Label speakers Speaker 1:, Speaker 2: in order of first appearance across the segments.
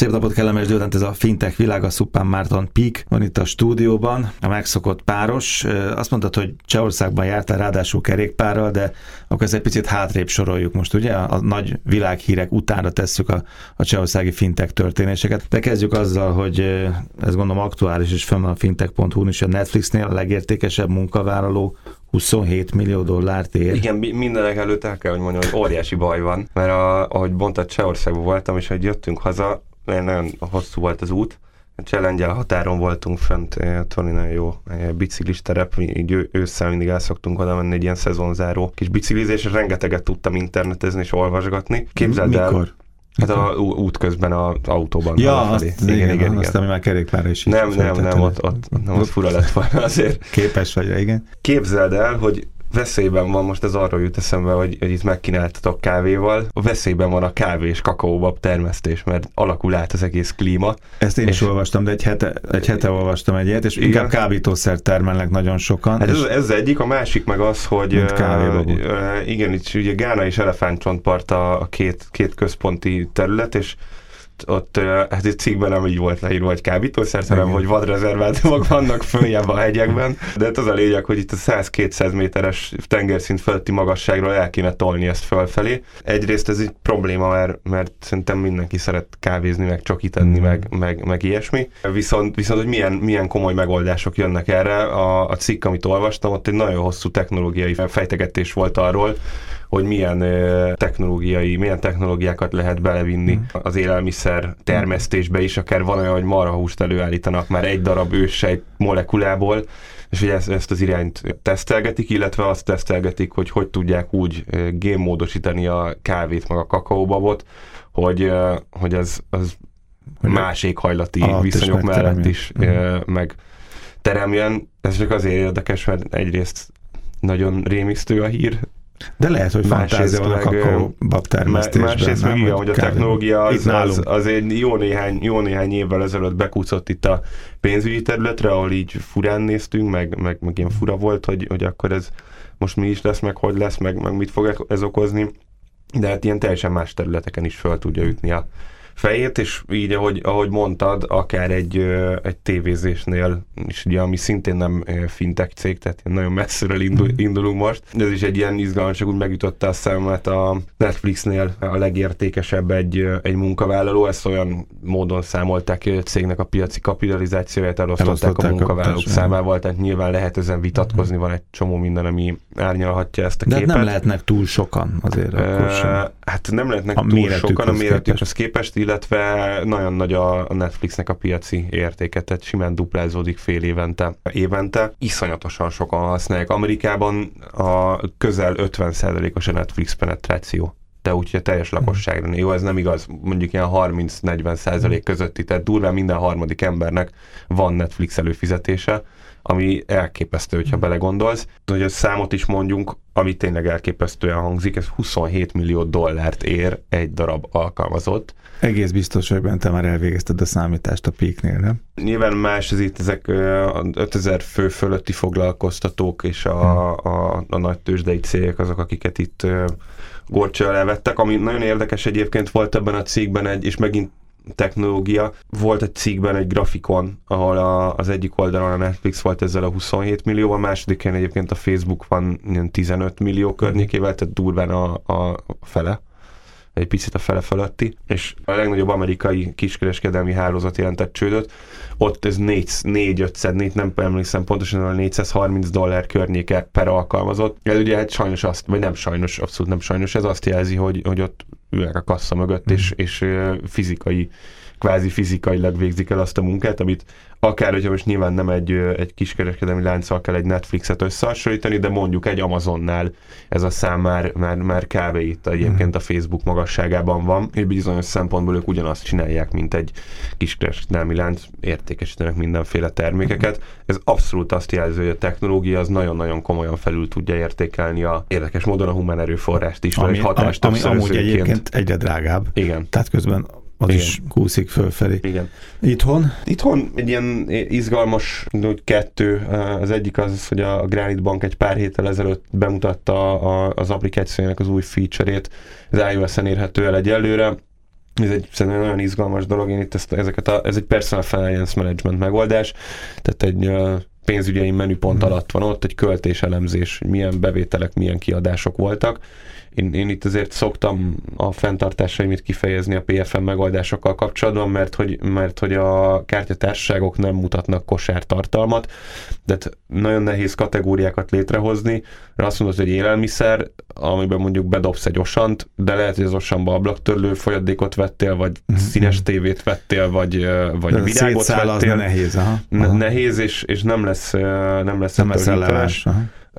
Speaker 1: Szép napot, kellemes délután, ez a Fintech világ, a Szupán Márton Peak van itt a stúdióban, a megszokott páros. Azt mondtad, hogy Csehországban jártál ráadásul kerékpárral, de akkor ezt egy picit hátrébb soroljuk most, ugye? A nagy világhírek utána tesszük a, a csehországi fintech történéseket. De kezdjük azzal, hogy ez gondolom aktuális, és fenn a fintech.hu-n is a Netflixnél a legértékesebb munkavállaló 27 millió dollárt ér.
Speaker 2: Igen, mindenek előtt el kell, hogy mondjam, hogy óriási baj van, mert a, ahogy mondtad, Csehországban voltam, és hogy jöttünk haza, nagyon hosszú volt az út, challenge határon voltunk fent, ott van nagyon jó biciklis terep, így ősszel mindig el szoktunk oda menni egy ilyen szezonzáró kis biciklizés, és rengeteget tudtam internetezni és olvasgatni. Képzeld
Speaker 1: el,
Speaker 2: Mikor? Hát a út közben az autóban.
Speaker 1: Ja, azt, igen, igen, igen, azt, ami már kerékpárra is
Speaker 2: Nem, nem, nem, ott, ott, nem, ott fura lett volna azért.
Speaker 1: Képes vagy, igen.
Speaker 2: Képzeld el, hogy veszélyben van, most ez arról jut eszembe, hogy, hogy itt megkínáltatok kávéval, a veszélyben van a kávé és kakaóbab termesztés, mert alakul át az egész klíma.
Speaker 1: Ezt én és is olvastam, de egy hete, egy hete olvastam egy ilyet, és igen. inkább kábítószer termelnek nagyon sokan.
Speaker 2: Hát ez, ez egyik, a másik meg az, hogy uh, uh, igen, itt ugye Gána és Elefántcsontpart a, a két, két központi terület, és ott, hát egy cikkben nem így volt leírva, hogy kábítószer, hanem hogy vadrezervátumok vannak följebb a hegyekben, de hát az a lényeg, hogy itt a 100-200 méteres tengerszint fölötti magasságról el kéne tolni ezt fölfelé. Egyrészt ez egy probléma, mert, mert szerintem mindenki szeret kávézni, meg csokitenni, mm. meg, meg, meg ilyesmi. Viszont, viszont hogy milyen, milyen komoly megoldások jönnek erre, a, a cikk, amit olvastam, ott egy nagyon hosszú technológiai fejtegetés volt arról, hogy milyen technológiai, milyen technológiákat lehet belevinni mm. az élelmiszer termesztésbe is, akár van olyan, hogy marhahúst előállítanak már egy darab őssejt molekulából, és hogy ezt, ezt az irányt tesztelgetik, illetve azt tesztelgetik, hogy hogy tudják úgy génmódosítani a kávét, meg a kakaóbabot, hogy, hogy az, az más éghajlati viszonyok mellett is mm. meg teremjen. Ez csak azért érdekes, mert egyrészt nagyon rémisztő a hír,
Speaker 1: de lehet, hogy fantázia van a kakaóbab termesztésben.
Speaker 2: Másrészt meg igen, hogy a technológia az, az, az egy jó néhány, jó néhány évvel ezelőtt bekúszott itt a pénzügyi területre, ahol így furán néztünk, meg, meg, meg ilyen fura volt, hogy, hogy akkor ez most mi is lesz, meg hogy lesz, meg, meg mit fog ez okozni. De hát ilyen teljesen más területeken is fel tudja ütni a, fejét, és így, ahogy, ahogy mondtad, akár egy, egy tévézésnél is, ugye, ami szintén nem fintech cég, tehát nagyon messziről indul, mm. indulunk most, de ez is egy ilyen izgalmas, csak úgy megütötte a szemet a Netflixnél a legértékesebb egy, egy munkavállaló, ezt olyan módon számolták cégnek a piaci kapitalizációját, elosztották, elosztották a munkavállalók a számával, tehát nyilván lehet ezen vitatkozni, van egy csomó minden, ami árnyalhatja ezt a
Speaker 1: de
Speaker 2: képet. De
Speaker 1: nem lehetnek túl sokan azért.
Speaker 2: Uh, hát nem lehetnek a túl sokan a méretükhez képest, illetve nagyon nagy a Netflixnek a piaci értéke, tehát simán duplázódik fél évente. évente. Iszonyatosan sokan használják. Amerikában a közel 50%-os a Netflix penetráció de úgyhogy a teljes lakosságra. Jó, ez nem igaz, mondjuk ilyen 30-40 százalék közötti, tehát durván minden harmadik embernek van Netflix előfizetése, ami elképesztő, hogyha belegondolsz. Hogy a számot is mondjunk, ami tényleg elképesztően hangzik, ez 27 millió dollárt ér egy darab alkalmazott.
Speaker 1: Egész biztos, hogy bent te már elvégezted a számítást a Peaknél, nem?
Speaker 2: Nyilván más ez itt, ezek 5000 fő fölötti foglalkoztatók és a, a, a nagy tőzsdei cégek azok, akiket itt gorcsal elvettek. Ami nagyon érdekes egyébként volt ebben a cikkben egy, és megint technológia. Volt egy cikkben egy grafikon, ahol a, az egyik oldalon a Netflix volt ezzel a 27 millió, a másodikén egyébként a Facebook van ilyen 15 millió környékével, tehát durván a, a fele egy picit a fele feletti, és a legnagyobb amerikai kiskereskedelmi hálózat jelentett csődöt, ott ez 4-5 4 nem emlékszem pontosan, a 430 dollár környéke per alkalmazott. Ez ugye hát sajnos azt, vagy nem sajnos, abszolút nem sajnos, ez azt jelzi, hogy, hogy ott ülnek a kassa mögött, mm. és, és fizikai kvázi fizikailag végzik el azt a munkát, amit akár, hogyha most nyilván nem egy, egy kiskereskedelmi lánccal kell egy Netflixet összehasonlítani, de mondjuk egy Amazonnál ez a szám már, már, már kb. itt egyébként a Facebook magasságában van, és bizonyos szempontból ők ugyanazt csinálják, mint egy kiskereskedelmi lánc, értékesítenek mindenféle termékeket. Ez abszolút azt jelzi, hogy a technológia az nagyon-nagyon komolyan felül tudja értékelni a érdekes módon a humán erőforrást is, ami, hatást
Speaker 1: ami, ami amúgy egyébként egyre drágább.
Speaker 2: Igen.
Speaker 1: Tehát közben az Igen. is kúszik fölfelé.
Speaker 2: Igen.
Speaker 1: Itthon?
Speaker 2: Itthon egy ilyen izgalmas kettő. Az egyik az, hogy a Granite Bank egy pár héttel ezelőtt bemutatta az applikációjának az új feature-ét. Az iOS-en érhető el egyelőre ez egy szerintem nagyon izgalmas dolog, én itt ezt, ezeket a, ez egy personal finance management megoldás, tehát egy pénzügyi menüpont hmm. alatt van ott, egy költéselemzés, milyen bevételek, milyen kiadások voltak, én, én itt azért szoktam a fenntartásaimit kifejezni a PFM megoldásokkal kapcsolatban, mert hogy, mert hogy a kártyatársaságok nem mutatnak kosártartalmat, de nagyon nehéz kategóriákat létrehozni, mert azt mondod, hogy élelmiszer, amiben mondjuk bedobsz egy osant, de lehet, hogy az osanba ablaktörlő folyadékot vettél, vagy mm-hmm. színes tévét vettél, vagy, vagy de virágot vettél.
Speaker 1: nehéz, aha.
Speaker 2: aha. Nehéz, és, és nem lesz nem lesz,
Speaker 1: nem lesz.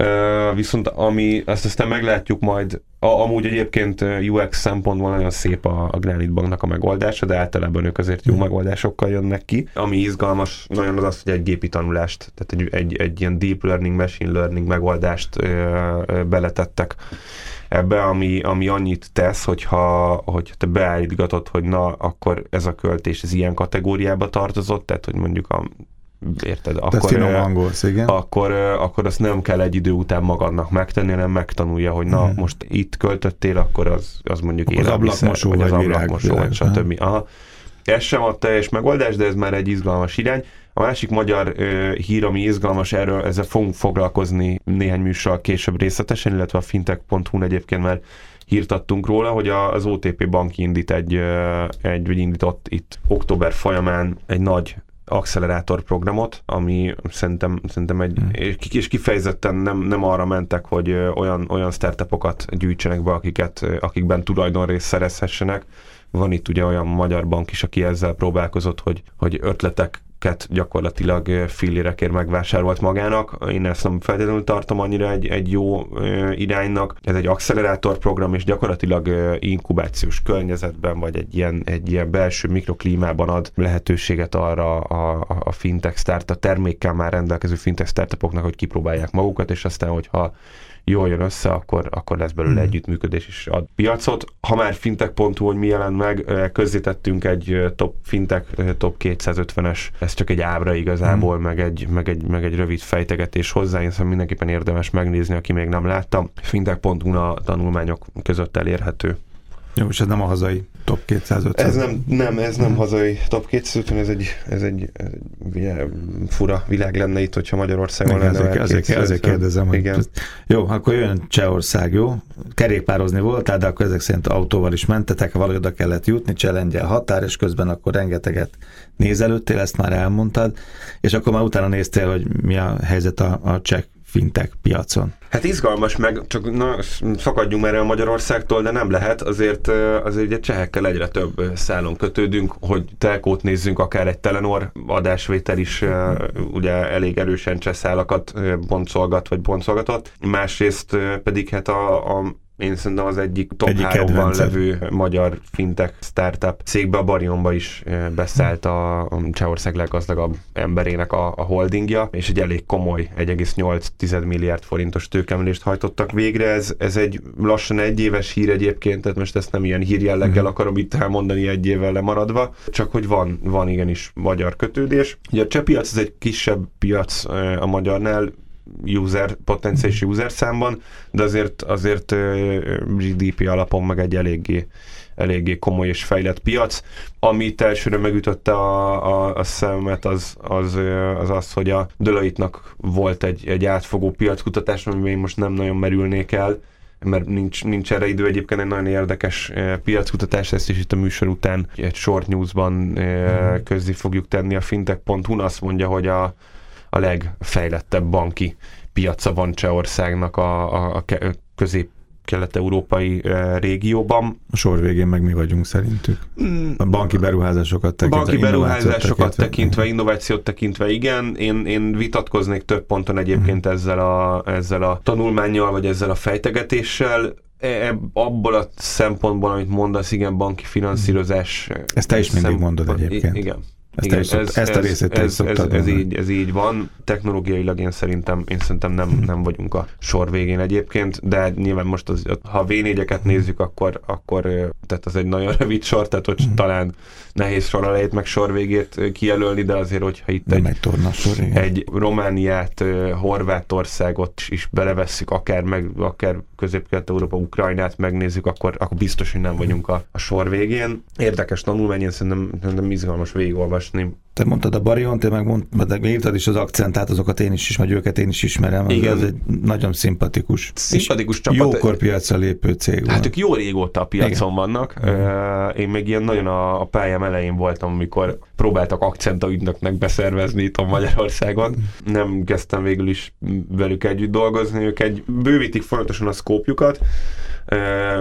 Speaker 2: Uh, viszont ami, ezt aztán meglátjuk majd, a, amúgy egyébként UX szempontból nagyon szép a, a Granite Banknak a megoldása, de általában ők azért jó mm. megoldásokkal jönnek ki. Ami izgalmas nagyon az az, hogy egy gépi tanulást, tehát egy, egy, egy ilyen deep learning, machine learning megoldást uh, uh, beletettek ebbe, ami, ami annyit tesz, hogyha, hogy te beállítgatod, hogy na, akkor ez a költés ez ilyen kategóriába tartozott, tehát hogy mondjuk a érted?
Speaker 1: Akkor, finom angolsz, igen.
Speaker 2: Akkor, akkor azt nem kell egy idő után magadnak megtenni, hanem megtanulja, hogy na, hmm. most itt költöttél, akkor az, az mondjuk
Speaker 1: akkor az ablakmosó, vagy, vagy az ablakmosó,
Speaker 2: vagy stb. Aha. Ez sem a teljes megoldás, de ez már egy izgalmas irány. A másik magyar ö, hír, ami izgalmas, erről ezzel fogunk foglalkozni néhány műsor később részletesen, illetve a fintech.hu-n egyébként már hírt adtunk róla, hogy az OTP bank indít egy, egy vagy indított itt október folyamán egy nagy accelerátor programot, ami szerintem, szerintem egy, hmm. és kifejezetten nem, nem arra mentek, hogy olyan, olyan startupokat gyűjtsenek be, akiket, akikben tulajdonrészt szerezhessenek. Van itt ugye olyan magyar bank is, aki ezzel próbálkozott, hogy, hogy ötletek ket gyakorlatilag fillérekért megvásárolt magának. Én ezt nem feltétlenül tartom annyira egy, egy jó iránynak. Ez egy accelerátor program, és gyakorlatilag inkubációs környezetben, vagy egy ilyen, egy ilyen belső mikroklímában ad lehetőséget arra a, a, a fintech start, termékkel már rendelkező fintech startupoknak, hogy kipróbálják magukat, és aztán, hogyha jól jön össze, akkor, akkor lesz belőle hmm. együttműködés is ad piacot. Ha már fintech.hu, hogy mi jelent meg, közzétettünk egy top fintech top 250-es, ez csak egy ábra igazából, hmm. meg, egy, meg, egy, meg egy rövid fejtegetés hozzá, én mindenképpen érdemes megnézni, aki még nem látta. Fintech.hu a tanulmányok között elérhető.
Speaker 1: Jó, és ez nem a hazai top 250.
Speaker 2: Ez nem, nem, ez nem hazai top 250, ez egy, ez egy, ez egy fura világ lenne itt, hogyha Magyarországon lenne.
Speaker 1: Ezért, ezért, ezért kérdezem. Hogy Igen. Jó, akkor jön Csehország, jó? Kerékpározni voltál, de akkor ezek szerint autóval is mentetek, valahogy oda kellett jutni, cselengyel határ, és közben akkor rengeteget nézelődtél, ezt már elmondtad, és akkor már utána néztél, hogy mi a helyzet a, a cseh fintech piacon.
Speaker 2: Hát izgalmas, meg csak na, szakadjunk erre a Magyarországtól, de nem lehet, azért, azért ugye csehekkel egyre több szálon kötődünk, hogy telkót nézzünk, akár egy Telenor adásvétel is ugye elég erősen csehszálakat boncolgat, vagy boncolgatott. Másrészt pedig hát a, a én szerintem az egyik top egyik 3-ban levő magyar fintech startup cégbe, a Barionba is beszállt a Csehország leggazdagabb emberének a, a holdingja, és egy elég komoly 1,8 milliárd forintos tőkemelést hajtottak végre. Ez, ez egy lassan egy éves hír egyébként, tehát most ezt nem ilyen hírjelleggel uh-huh. akarom itt elmondani egy évvel lemaradva, csak hogy van, van igenis magyar kötődés. Ugye a cseh piac ez egy kisebb piac a magyarnál, user, potenciális user számban, de azért, azért GDP alapon meg egy eléggé, eléggé komoly és fejlett piac. Amit elsőre megütötte a, a, a szemet, az az, az az, hogy a Deloitte-nak volt egy, egy átfogó piackutatás, amiben én most nem nagyon merülnék el, mert nincs, nincs erre idő. Egyébként egy nagyon érdekes piackutatás, ezt is itt a műsor után egy short newsban mm. közé fogjuk tenni a fintech.hu, azt mondja, hogy a, a legfejlettebb banki piaca van Csehországnak a, a, a közép kelet-európai régióban.
Speaker 1: A sor végén meg mi vagyunk szerintük. A banki beruházásokat tekintve.
Speaker 2: Banki beruházásokat tekintve, tekintve, innovációt tekintve, igen. Én, én vitatkoznék több ponton egyébként hmm. ezzel, a, ezzel a tanulmányjal, vagy ezzel a fejtegetéssel. E, abból a szempontból, amit mondasz, igen, banki finanszírozás.
Speaker 1: Ezt te is mindig mondod egyébként.
Speaker 2: Igen.
Speaker 1: Ezt,
Speaker 2: Igen,
Speaker 1: szok,
Speaker 2: ez,
Speaker 1: ezt a részét
Speaker 2: ez, ez, ez, ez, így, ez így van. Technológiailag én szerintem, én szerintem nem, hmm. nem vagyunk a sor végén egyébként, de nyilván most az, ha v nézzük, akkor, akkor tehát az egy nagyon rövid sor, tehát hogy hmm. talán nehéz sor elejét meg sor végét kijelölni, de azért, hogyha itt
Speaker 1: egy, egy,
Speaker 2: sor, egy Romániát, Horvátországot is belevesszük, akár, meg, akár közép-kelet-európa, Ukrajnát megnézzük, akkor, akkor biztos, hogy nem vagyunk a, a sor végén. Érdekes tanulmány, én szerintem, szerintem izgalmas végigolvasni.
Speaker 1: Te mondtad a Barion, te meg mondtad, írtad is az akcentát, azokat én is ismerem, őket én is ismerem. Igen. Ez egy nagyon szimpatikus.
Speaker 2: Szimpatikus csapat.
Speaker 1: Jókor piacra lépő cég.
Speaker 2: Hát ők jó régóta a piacon Igen. vannak. Uh, én még ilyen nagyon a, a pályám elején voltam, amikor próbáltak akcentaügynöknek beszervezni itt a Magyarországon. Nem kezdtem végül is velük együtt dolgozni, ők egy bővítik folyamatosan a szkópjukat,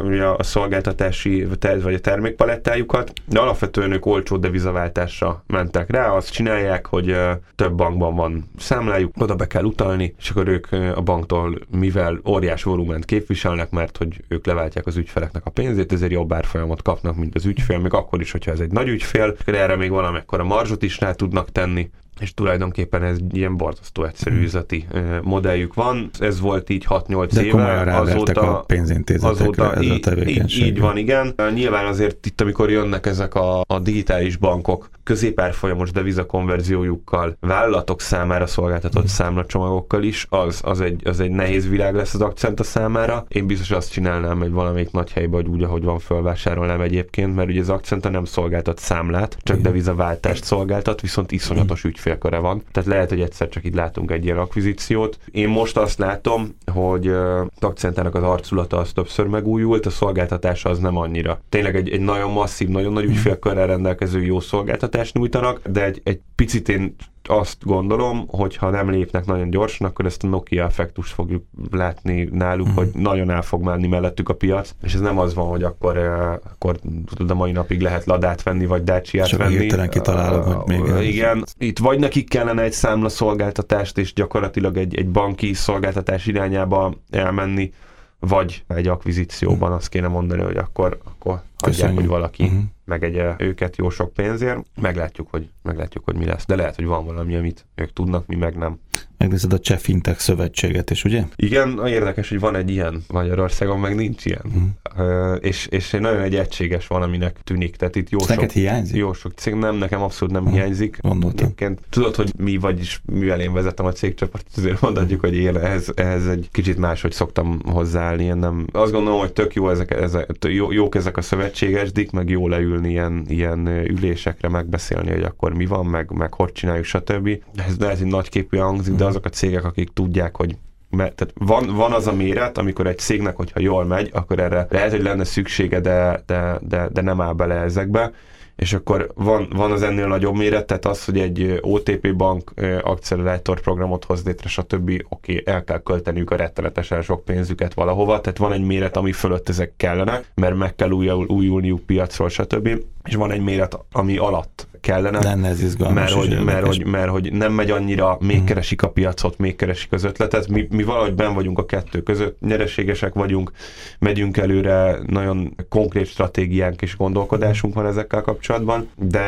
Speaker 2: ugye a szolgáltatási vagy a termékpalettájukat, de alapvetően ők olcsó devizaváltásra mentek rá, azt csinálják, hogy több bankban van számlájuk, oda be kell utalni, és akkor ők a banktól, mivel óriás volument képviselnek, mert hogy ők leváltják az ügyfeleknek a pénzét, ezért jobb árfolyamot kapnak, mint az ügyfél, még akkor is, hogyha ez egy nagy ügyfél, erre még valamekkora marzsot is rá tudnak tenni, és tulajdonképpen ez ilyen borzasztó egyszerű hmm. üzleti modelljük van. Ez volt így 6-8
Speaker 1: De éve. Azóta, a pénzintézetekre azóta ez a
Speaker 2: tevékenység. Így, így van, igen. Nyilván azért itt, amikor jönnek ezek a, a digitális bankok középárfolyamos devizakonverziójukkal, vállalatok számára szolgáltatott hmm. számlacsomagokkal is, az, az, egy, az egy nehéz világ lesz az akcenta számára. Én biztos azt csinálnám, hogy valamelyik nagy helybe, hogy úgy, ahogy van, fölvásárolnám egyébként, mert ugye az akcenta nem szolgáltat számlát, csak hmm. devizaváltást szolgáltat, viszont iszonyatos ügyfél félköre van. Tehát lehet, hogy egyszer csak itt látunk egy ilyen akvizíciót. Én most azt látom, hogy uh, Takcentának az arculata az többször megújult, a szolgáltatása az nem annyira. Tényleg egy, egy nagyon masszív, nagyon nagy ügyfélkörrel rendelkező jó szolgáltatást nyújtanak, de egy, egy picit én azt gondolom, hogy ha nem lépnek nagyon gyorsan, akkor ezt a Nokia effektust fogjuk látni náluk, mm. hogy nagyon el fog menni mellettük a piac, és ez nem az van, hogy akkor, uh, akkor tudod, a mai napig lehet ladát venni, vagy dacia venni.
Speaker 1: Csak kitalálok, uh, hogy még...
Speaker 2: Igen, itt vagy nekik kellene egy számla szolgáltatást, és gyakorlatilag egy, egy banki szolgáltatás irányába elmenni, vagy egy akvizícióban azt kéne mondani, hogy akkor, akkor hagyják, hogy valaki uh-huh. megegye őket jó sok pénzért. Meglátjuk hogy, meglátjuk, hogy mi lesz. De lehet, hogy van valami, amit ők tudnak, mi meg nem.
Speaker 1: Megnézed a Cseh Fintech szövetséget is, ugye?
Speaker 2: Igen, érdekes, hogy van egy ilyen Magyarországon, meg nincs ilyen. Uh, és, és nagyon egy egységes van, aminek tűnik. Tehát itt jó
Speaker 1: sok,
Speaker 2: hiányzik? Jó sok cég, nem, nekem abszolút nem uh-huh. hiányzik.
Speaker 1: Gondoltam. Egyébként
Speaker 2: tudod, hogy mi, vagyis mivel én vezetem a cégcsapatot, azért mondhatjuk, hogy én ehhez, ehhez egy kicsit máshogy szoktam hozzáállni. Én nem, azt gondolom, hogy tök jó ezek, ezek jó, jók ezek a szövetségesdik, meg jó leülni ilyen, ilyen ülésekre, megbeszélni, hogy akkor mi van, meg, meg hogy csináljuk, stb. Ez lehet, hogy nagy képű hangzik, de azok a cégek, akik tudják, hogy mert, tehát van, van az a méret, amikor egy cégnek, hogyha jól megy, akkor erre lehet, hogy lenne szüksége, de, de, de, de nem áll bele ezekbe, és akkor van, van az ennél nagyobb méret, tehát az, hogy egy OTP bank akcelerátor programot hoz létre, stb. oké, el kell költeniük a rettenetesen sok pénzüket valahova, tehát van egy méret, ami fölött ezek kellene, mert meg kell újul, újulniuk piacról, stb. És van egy méret, ami alatt kellene.
Speaker 1: Lenne ez izgalmas
Speaker 2: mert hogy, mert, hogy, mert hogy nem megy annyira, még hmm. keresik a piacot, még keresik az ötletet. Mi, mi valahogy ben vagyunk a kettő között, nyereségesek vagyunk, megyünk előre, nagyon konkrét stratégiánk és gondolkodásunk van ezekkel kapcsolatban, de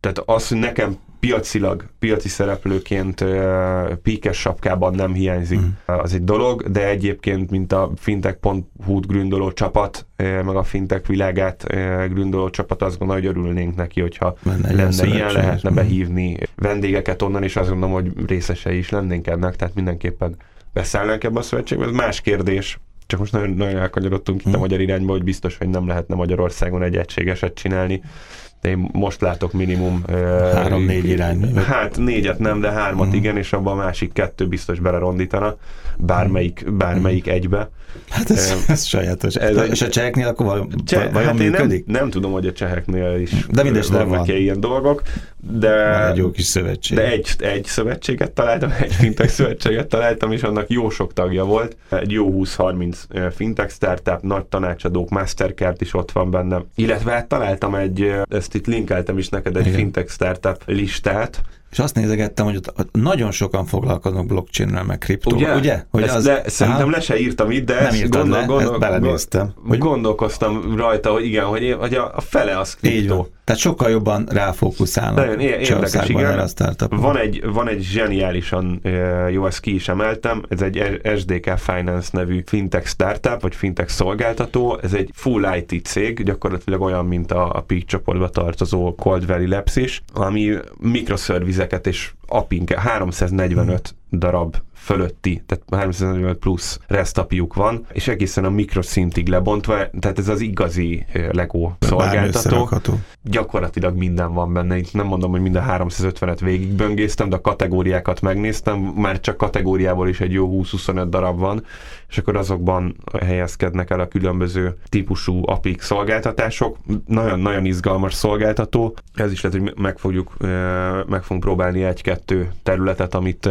Speaker 2: tehát az, hogy nekem piacilag, piaci szereplőként uh, píkes sapkában nem hiányzik, mm. az egy dolog, de egyébként, mint a fintech.hu-t gründoló csapat, meg a fintech világát gründoló csapat, azt gondolom, hogy örülnénk neki, hogyha Menne lenne ilyen, lehetne mm. behívni vendégeket onnan, és azt gondolom, hogy részesei is lennénk ennek, tehát mindenképpen beszállnánk ebbe a szövetségbe. Ez más kérdés, csak most nagyon, nagyon elkanyarodtunk itt a mm. magyar irányba, hogy biztos, hogy nem lehetne Magyarországon egy egységeset csinálni de én most látok minimum...
Speaker 1: Három-négy irány.
Speaker 2: Hát négyet nem, de hármat uh-huh. igen, és abban a másik kettő biztos belerondítana, bármelyik, bármelyik uh-huh. egybe.
Speaker 1: Hát ez, ez sajátos. Ez, és a cseheknél akkor vajon, Cseh, vajon hát
Speaker 2: működik? Nem, nem tudom, hogy a cseheknél is
Speaker 1: de vannak
Speaker 2: ilyen dolgok, de...
Speaker 1: Van egy jó kis szövetség.
Speaker 2: De egy, egy szövetséget találtam, egy fintech szövetséget találtam, és annak jó sok tagja volt. Egy jó 20-30 fintech startup, nagy tanácsadók, Mastercard is ott van benne. Illetve hát találtam egy, ezt itt linkeltem is neked, egy Igen. fintech startup listát,
Speaker 1: és azt nézegettem, hogy ott nagyon sokan foglalkoznak blockchain meg kriptóval.
Speaker 2: Ugye?
Speaker 1: Ugye?
Speaker 2: Hogy ezt az, le, szerintem le se írtam itt, de
Speaker 1: nem
Speaker 2: ezt,
Speaker 1: gondol,
Speaker 2: gondol,
Speaker 1: le,
Speaker 2: gondol,
Speaker 1: ezt belenéztem.
Speaker 2: Hogy gondolkoztam rajta, hogy igen, hogy, hogy a, a fele az kriptó. Így van.
Speaker 1: Tehát sokkal jobban ráfókuszálnak.
Speaker 2: Nagyon érdekes, igen.
Speaker 1: A startup.
Speaker 2: van, egy, van egy zseniálisan jó, ezt ki is emeltem, ez egy SDK Finance nevű fintech startup, vagy fintech szolgáltató, ez egy full IT cég, gyakorlatilag olyan, mint a, a Peak csoportba tartozó Cold Valley Labs is, ami mikroszervizeket és apink, 345 darab fölötti, tehát 345 plusz resztapjuk van, és egészen a mikroszintig lebontva, tehát ez az igazi Lego szolgáltató. Gyakorlatilag minden van benne, itt nem mondom, hogy minden 350-et végigböngésztem, de a kategóriákat megnéztem, már csak kategóriából is egy jó 20-25 darab van, és akkor azokban helyezkednek el a különböző típusú APIK szolgáltatások. Nagyon-nagyon izgalmas szolgáltató. Ez is lehet, hogy meg fogjuk, meg fogunk próbálni egy-kettő területet, amit,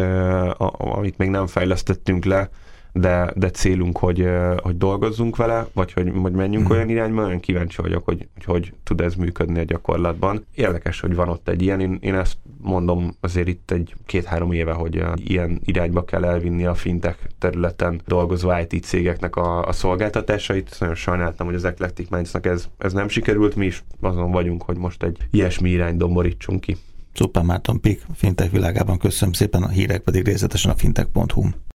Speaker 2: amit még nem fejlesztettünk le, de, de célunk, hogy, hogy dolgozzunk vele, vagy hogy, hogy menjünk mm. olyan irányba, nagyon kíváncsi vagyok, hogy, hogy hogy tud ez működni a gyakorlatban. Érdekes, hogy van ott egy ilyen, én, én ezt mondom azért itt egy két-három éve, hogy ilyen irányba kell elvinni a fintech területen dolgozó IT cégeknek a, a szolgáltatásait. Nagyon sajnáltam, hogy az Eclectic Mindsnak ez, ez nem sikerült, mi is azon vagyunk, hogy most egy ilyesmi irány domborítsunk ki.
Speaker 1: Szuper Márton Pik, fintech világában köszönöm szépen, a hírek pedig részletesen a fintech.hu.